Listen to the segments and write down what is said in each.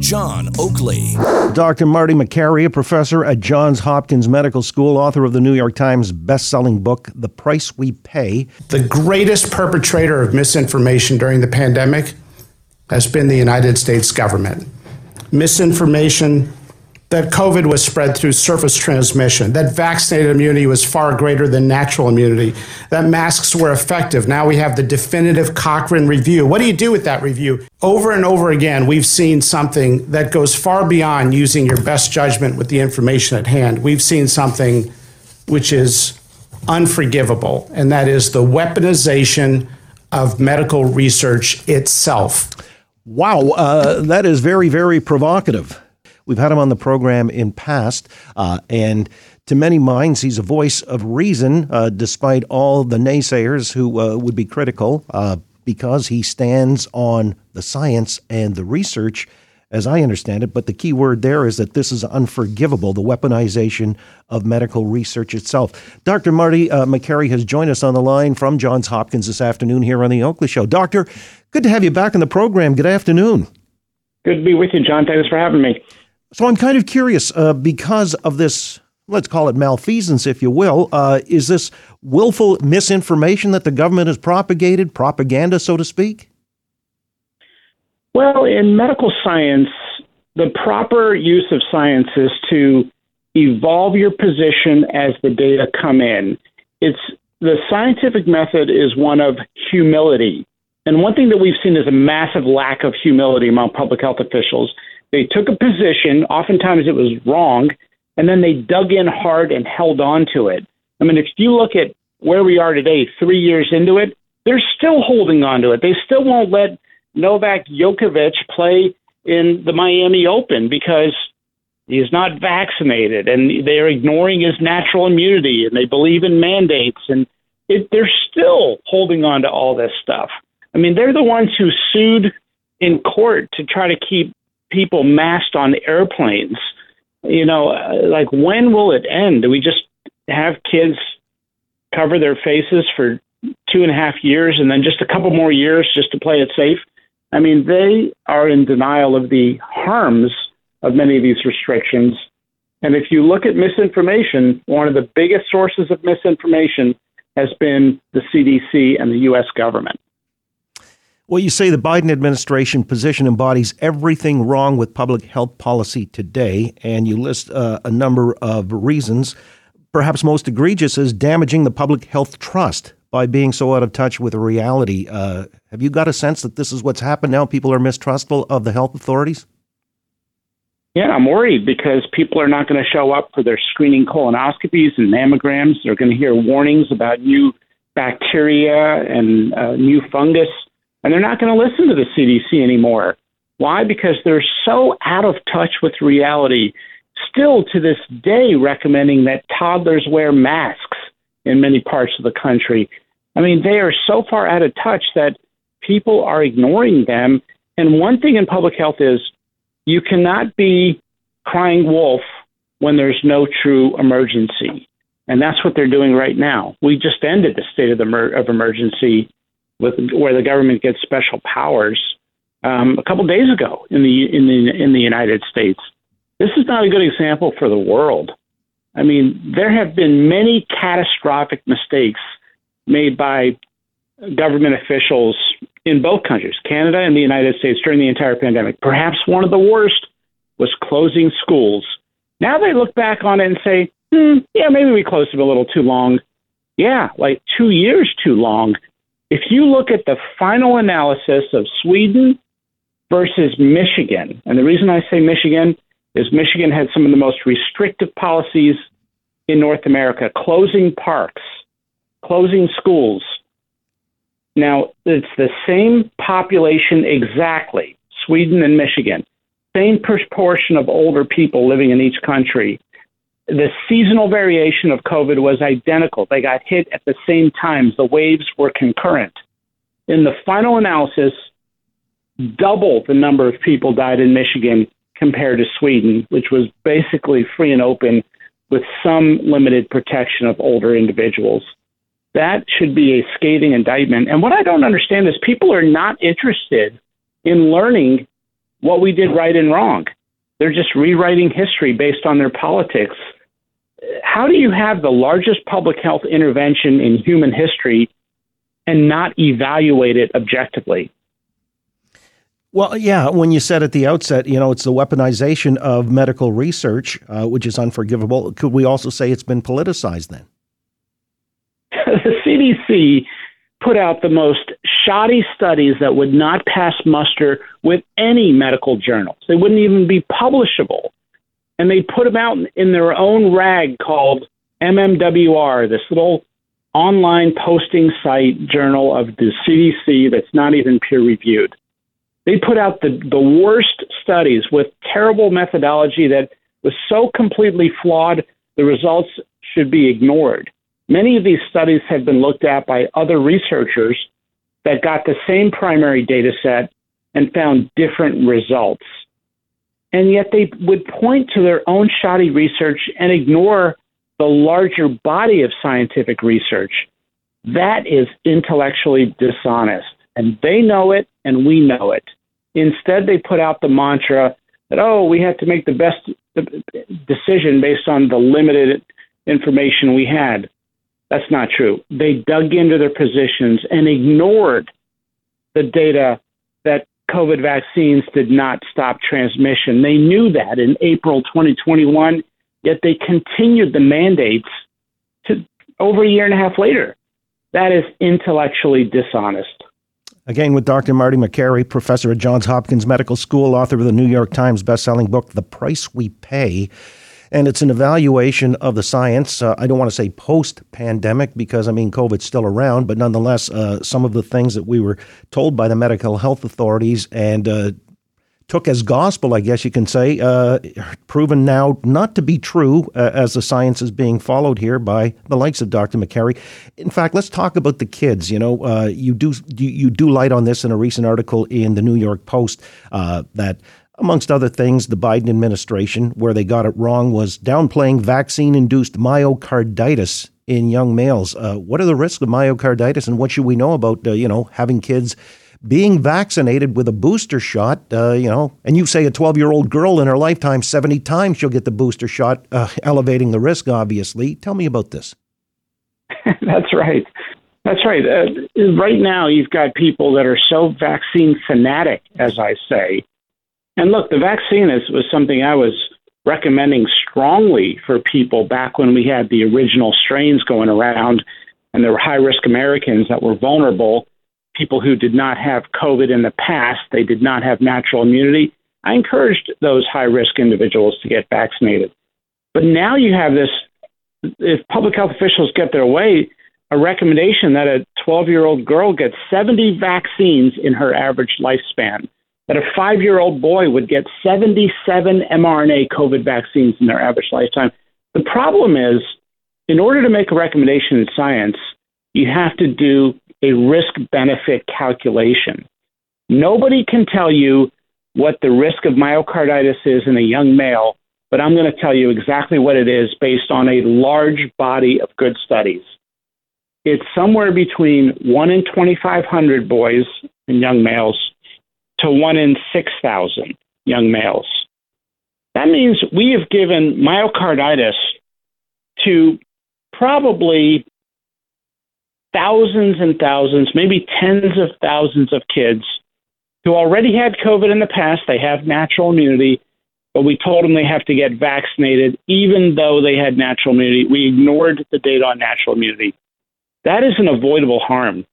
John Oakley. Dr. Marty Makary, a professor at Johns Hopkins Medical School, author of the New York Times best-selling book The Price We Pay. The greatest perpetrator of misinformation during the pandemic has been the United States government. Misinformation that COVID was spread through surface transmission, that vaccinated immunity was far greater than natural immunity, that masks were effective. Now we have the definitive Cochrane review. What do you do with that review? Over and over again, we've seen something that goes far beyond using your best judgment with the information at hand. We've seen something which is unforgivable, and that is the weaponization of medical research itself. Wow, uh, that is very, very provocative. We've had him on the program in past, uh, and to many minds, he's a voice of reason, uh, despite all the naysayers who uh, would be critical, uh, because he stands on the science and the research, as I understand it. But the key word there is that this is unforgivable the weaponization of medical research itself. Dr. Marty uh, Makary has joined us on the line from Johns Hopkins this afternoon here on The Oakley Show. Doctor, good to have you back in the program. Good afternoon. Good to be with you, John. Thanks for having me. So I'm kind of curious uh, because of this, let's call it malfeasance, if you will. Uh, is this willful misinformation that the government has propagated, propaganda, so to speak? Well, in medical science, the proper use of science is to evolve your position as the data come in. It's the scientific method is one of humility. And one thing that we've seen is a massive lack of humility among public health officials they took a position, oftentimes it was wrong, and then they dug in hard and held on to it. I mean, if you look at where we are today, three years into it, they're still holding on to it. They still won't let Novak Djokovic play in the Miami Open because he's not vaccinated and they're ignoring his natural immunity and they believe in mandates and it, they're still holding on to all this stuff. I mean, they're the ones who sued in court to try to keep people masked on airplanes. You know, uh, like when will it end? Do we just have kids cover their faces for two and a half years and then just a couple more years just to play it safe? I mean, they are in denial of the harms of many of these restrictions. And if you look at misinformation, one of the biggest sources of misinformation has been the CDC and the U.S. government. Well, you say the Biden administration position embodies everything wrong with public health policy today, and you list uh, a number of reasons. Perhaps most egregious is damaging the public health trust by being so out of touch with reality. Uh, have you got a sense that this is what's happened now? People are mistrustful of the health authorities? Yeah, I'm worried because people are not going to show up for their screening colonoscopies and mammograms. They're going to hear warnings about new bacteria and uh, new fungus and they're not going to listen to the CDC anymore. Why? Because they're so out of touch with reality, still to this day recommending that toddlers wear masks in many parts of the country. I mean, they are so far out of touch that people are ignoring them. And one thing in public health is you cannot be crying wolf when there's no true emergency. And that's what they're doing right now. We just ended the state of, the of emergency with where the government gets special powers um, a couple days ago in the in the in the United States. This is not a good example for the world. I mean, there have been many catastrophic mistakes made by government officials in both countries, Canada and the United States, during the entire pandemic. Perhaps one of the worst was closing schools. Now they look back on it and say, hmm, yeah, maybe we closed them a little too long. Yeah, like two years too long. If you look at the final analysis of Sweden versus Michigan, and the reason I say Michigan is Michigan had some of the most restrictive policies in North America, closing parks, closing schools. Now, it's the same population exactly, Sweden and Michigan, same proportion of older people living in each country. The seasonal variation of COVID was identical. They got hit at the same times. The waves were concurrent. In the final analysis, double the number of people died in Michigan compared to Sweden, which was basically free and open with some limited protection of older individuals. That should be a scathing indictment. And what I don't understand is people are not interested in learning what we did right and wrong. They're just rewriting history based on their politics. How do you have the largest public health intervention in human history and not evaluate it objectively? Well, yeah, when you said at the outset, you know, it's the weaponization of medical research, uh, which is unforgivable. Could we also say it's been politicized then? the CDC put out the most shoddy studies that would not pass muster with any medical journals. They wouldn't even be publishable. And they put them out in their own rag called MMWR, this little online posting site journal of the CDC that's not even peer reviewed. They put out the, the worst studies with terrible methodology that was so completely flawed, the results should be ignored. Many of these studies have been looked at by other researchers that got the same primary data set and found different results. And yet they would point to their own shoddy research and ignore the larger body of scientific research. That is intellectually dishonest. And they know it, and we know it. Instead, they put out the mantra that, oh, we have to make the best decision based on the limited information we had. That's not true. They dug into their positions and ignored the data that COVID vaccines did not stop transmission. They knew that in April 2021, yet they continued the mandates to over a year and a half later. That is intellectually dishonest. Again, with Dr. Marty Makary, professor at Johns Hopkins Medical School, author of the New York Times bestselling book, The Price We Pay. And it's an evaluation of the science. Uh, I don't want to say post pandemic because, I mean, COVID's still around, but nonetheless, uh, some of the things that we were told by the medical health authorities and uh, took as gospel, I guess you can say, uh, proven now not to be true uh, as the science is being followed here by the likes of Dr. Makary. In fact, let's talk about the kids. You know, uh, you do you, you, do light on this in a recent article in the New York Post that. Amongst other things, the Biden administration, where they got it wrong, was downplaying vaccine induced myocarditis in young males. Uh, what are the risks of myocarditis, and what should we know about, uh, you know, having kids being vaccinated with a booster shot, uh, you know, and you say a 12 year old girl in her lifetime, 70 times she'll get the booster shot, uh, elevating the risk, obviously. Tell me about this. That's right. That's right. Uh, right now, you've got people that are so vaccine fanatic, as I say. And look, the vaccine is, was something I was recommending strongly for people back when we had the original strains going around and there were high risk Americans that were vulnerable people who did not have COVID in the past, they did not have natural immunity. I encouraged those high risk individuals to get vaccinated. But now you have this if public health officials get their way, a recommendation that a 12 year old girl gets 70 vaccines in her average lifespan, that a five year old boy would get 77 mRNA COVID vaccines in their average lifetime. The problem is, in order to make a recommendation in science, you have to do a risk benefit calculation. Nobody can tell you what the risk of myocarditis is in a young male, but I'm going to tell you exactly what it is based on a large body of good studies. It's somewhere between 1 in 2,500 boys and young males to 1 in 6,000 young males. That means we have given myocarditis to probably thousands and thousands, maybe tens of thousands of kids who already had COVID in the past. They have natural immunity, but we told them they have to get vaccinated even though they had natural immunity. We ignored the data on natural immunity. That is an avoidable harm.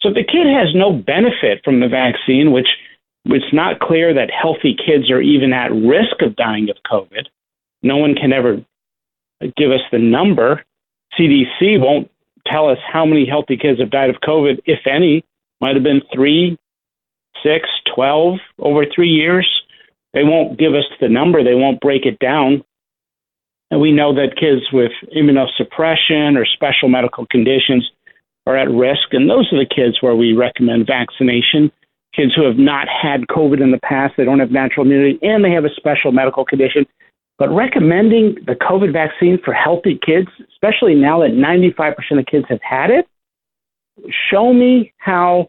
So if the kid has no benefit from the vaccine, which it's not clear that healthy kids are even at risk of dying of COVID. No one can ever give us the number. CDC won't tell us how many healthy kids have died of COVID, if any. Might have been three, six, twelve over three years. They won't give us the number, they won't break it down. And we know that kids with immunosuppression or special medical conditions are at risk. And those are the kids where we recommend vaccination. Kids who have not had COVID in the past, they don't have natural immunity, and they have a special medical condition. But recommending the COVID vaccine for healthy kids, especially now that 95% of kids have had it, show me how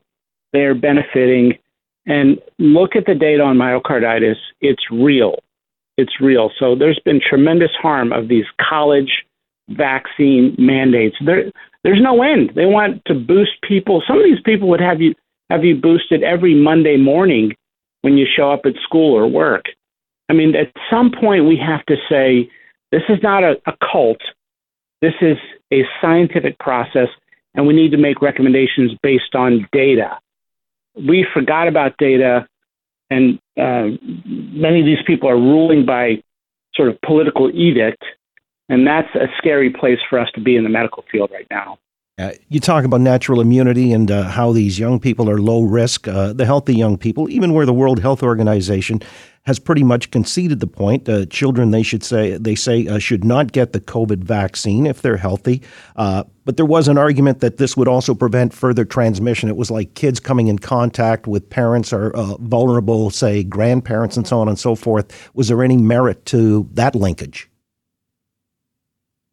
they're benefiting and look at the data on myocarditis. It's real. It's real. So there's been tremendous harm of these college vaccine mandates. There, there's no end. They want to boost people. Some of these people would have you have you boosted every Monday morning when you show up at school or work. I mean, at some point we have to say this is not a, a cult. This is a scientific process, and we need to make recommendations based on data we forgot about data, and uh, many of these people are ruling by sort of political edict, and that's a scary place for us to be in the medical field right now. Uh, you talk about natural immunity and uh, how these young people are low risk. Uh, the healthy young people, even where the World Health Organization has pretty much conceded the point. Uh, children, they should say they say uh, should not get the COVID vaccine if they're healthy. Uh, but there was an argument that this would also prevent further transmission. It was like kids coming in contact with parents or vulnerable, say grandparents, and so on and so forth. Was there any merit to that linkage?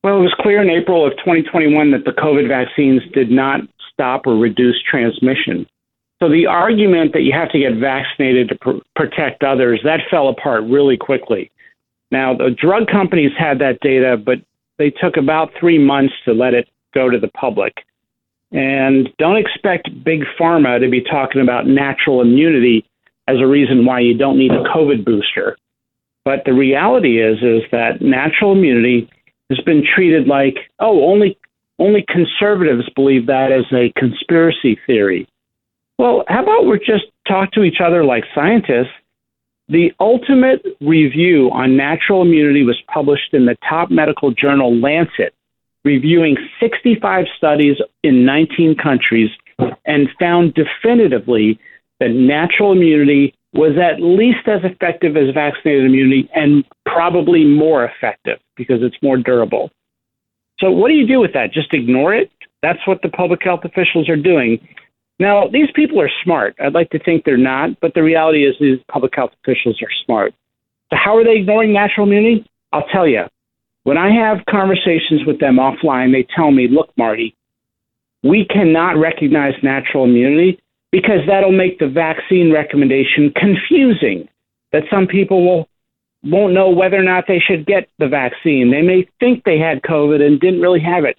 Well, it was clear in April of 2021 that the COVID vaccines did not stop or reduce transmission. So the argument that you have to get vaccinated to pr- protect others, that fell apart really quickly. Now, the drug companies had that data, but they took about three months to let it go to the public. And don't expect big pharma to be talking about natural immunity as a reason why you don't need a COVID booster. But the reality is is that natural immunity has been treated like, oh, only only conservatives believe that as a conspiracy theory. Well, how about we just talk to each other like scientists? The ultimate review on natural immunity was published in the top medical journal Lancet, reviewing 65 studies in 19 countries and found definitively that natural immunity was at least as effective as vaccinated immunity and probably more effective because it's more durable. So, what do you do with that? Just ignore it? That's what the public health officials are doing. Now, these people are smart. I'd like to think they're not, but the reality is these public health officials are smart. So, how are they ignoring natural immunity? I'll tell you. When I have conversations with them offline, they tell me, look, Marty, we cannot recognize natural immunity because that'll make the vaccine recommendation confusing. That some people will won't know whether or not they should get the vaccine. They may think they had COVID and didn't really have it.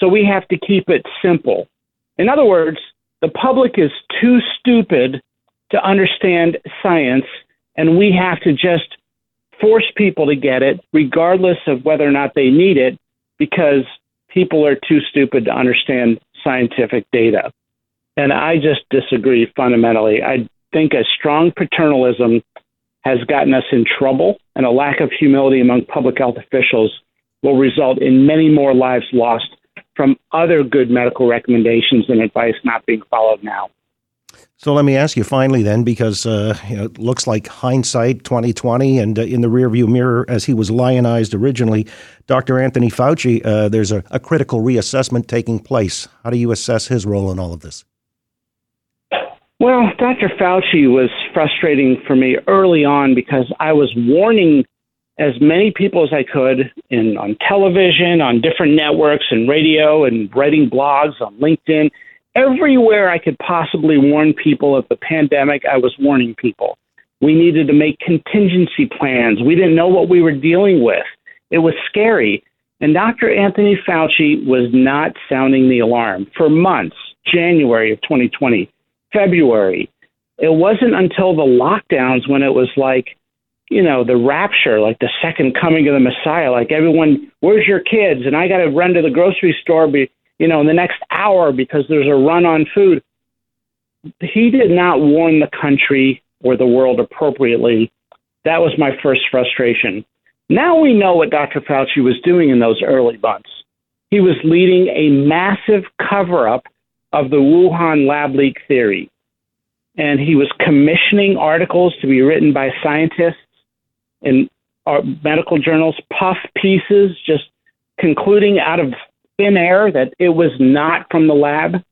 So we have to keep it simple. In other words, the public is too stupid to understand science, and we have to just force people to get it, regardless of whether or not they need it, because people are too stupid to understand scientific data. And I just disagree fundamentally. I think a strong paternalism has gotten us in trouble, and a lack of humility among public health officials will result in many more lives lost from other good medical recommendations and advice not being followed now. So let me ask you finally then, because uh, you know, it looks like hindsight 2020 and uh, in the rearview mirror as he was lionized originally, Dr. Anthony Fauci, uh, there's a, a critical reassessment taking place. How do you assess his role in all of this? Well, Dr. Fauci was frustrating for me early on because I was warning as many people as I could in on television, on different networks and radio and writing blogs on LinkedIn. Everywhere I could possibly warn people of the pandemic, I was warning people. We needed to make contingency plans. We didn't know what we were dealing with. It was scary. And Dr. Anthony Fauci was not sounding the alarm for months, January of 2020. February. It wasn't until the lockdowns when it was like, you know, the rapture, like the second coming of the Messiah. Like everyone, where's your kids? And I got to run to the grocery store, be, you know, in the next hour because there's a run on food. He did not warn the country or the world appropriately. That was my first frustration. Now we know what Dr. Fauci was doing in those early months. he was leading a massive cover up of the Wuhan lab leak theory. And he was commissioning articles to be written by scientists in medical journals, puff pieces, just concluding out of thin air that it was not from the lab.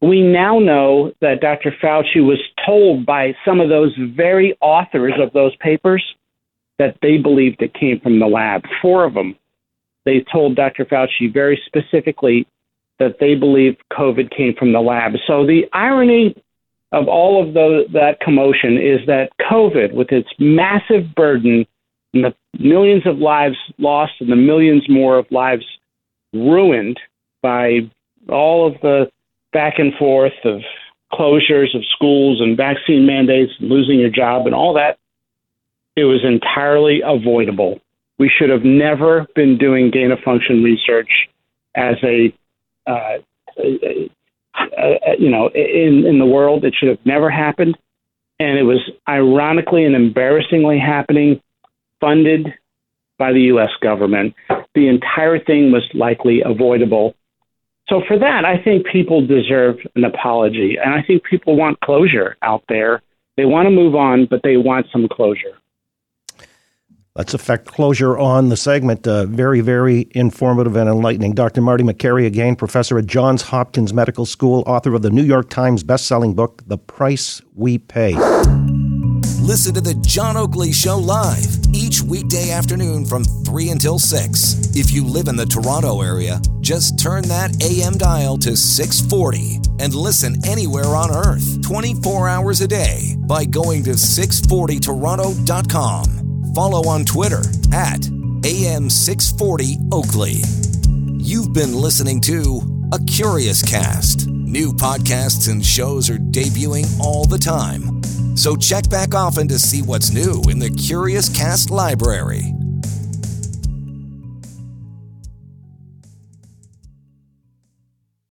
We now know that Dr. Fauci was told by some of those very authors of those papers that they believed it came from the lab. Four of them. They told Dr. Fauci very specifically that they believe COVID came from the lab. So the irony of all of the, that commotion is that COVID, with its massive burden and the millions of lives lost and the millions more of lives ruined by all of the back and forth of closures of schools and vaccine mandates and losing your job and all that, it was entirely avoidable. We should have never been doing gain of function research as a, uh, a, a, you know, in, in the world. It should have never happened. And it was ironically and embarrassingly happening, funded by the U.S. government. The entire thing was likely avoidable so for that, I think people deserve an apology, and I think people want closure out there. They want to move on, but they want some closure. Let's affect closure on the segment. Uh, very, very informative and enlightening. Dr. Marty Makary, again, professor at Johns Hopkins Medical School, author of the New York Times bestselling book, The Price We Pay. Listen to The John Oakley Show live each weekday afternoon from 3 until 6. If you live in the Toronto area, just turn that AM dial to 640 and listen anywhere on earth 24 hours a day by going to 640toronto.com. Follow on Twitter at AM640 Oakley. You've been listening to A Curious Cast. New podcasts and shows are debuting all the time so check back often to see what's new in the Curious Cast library.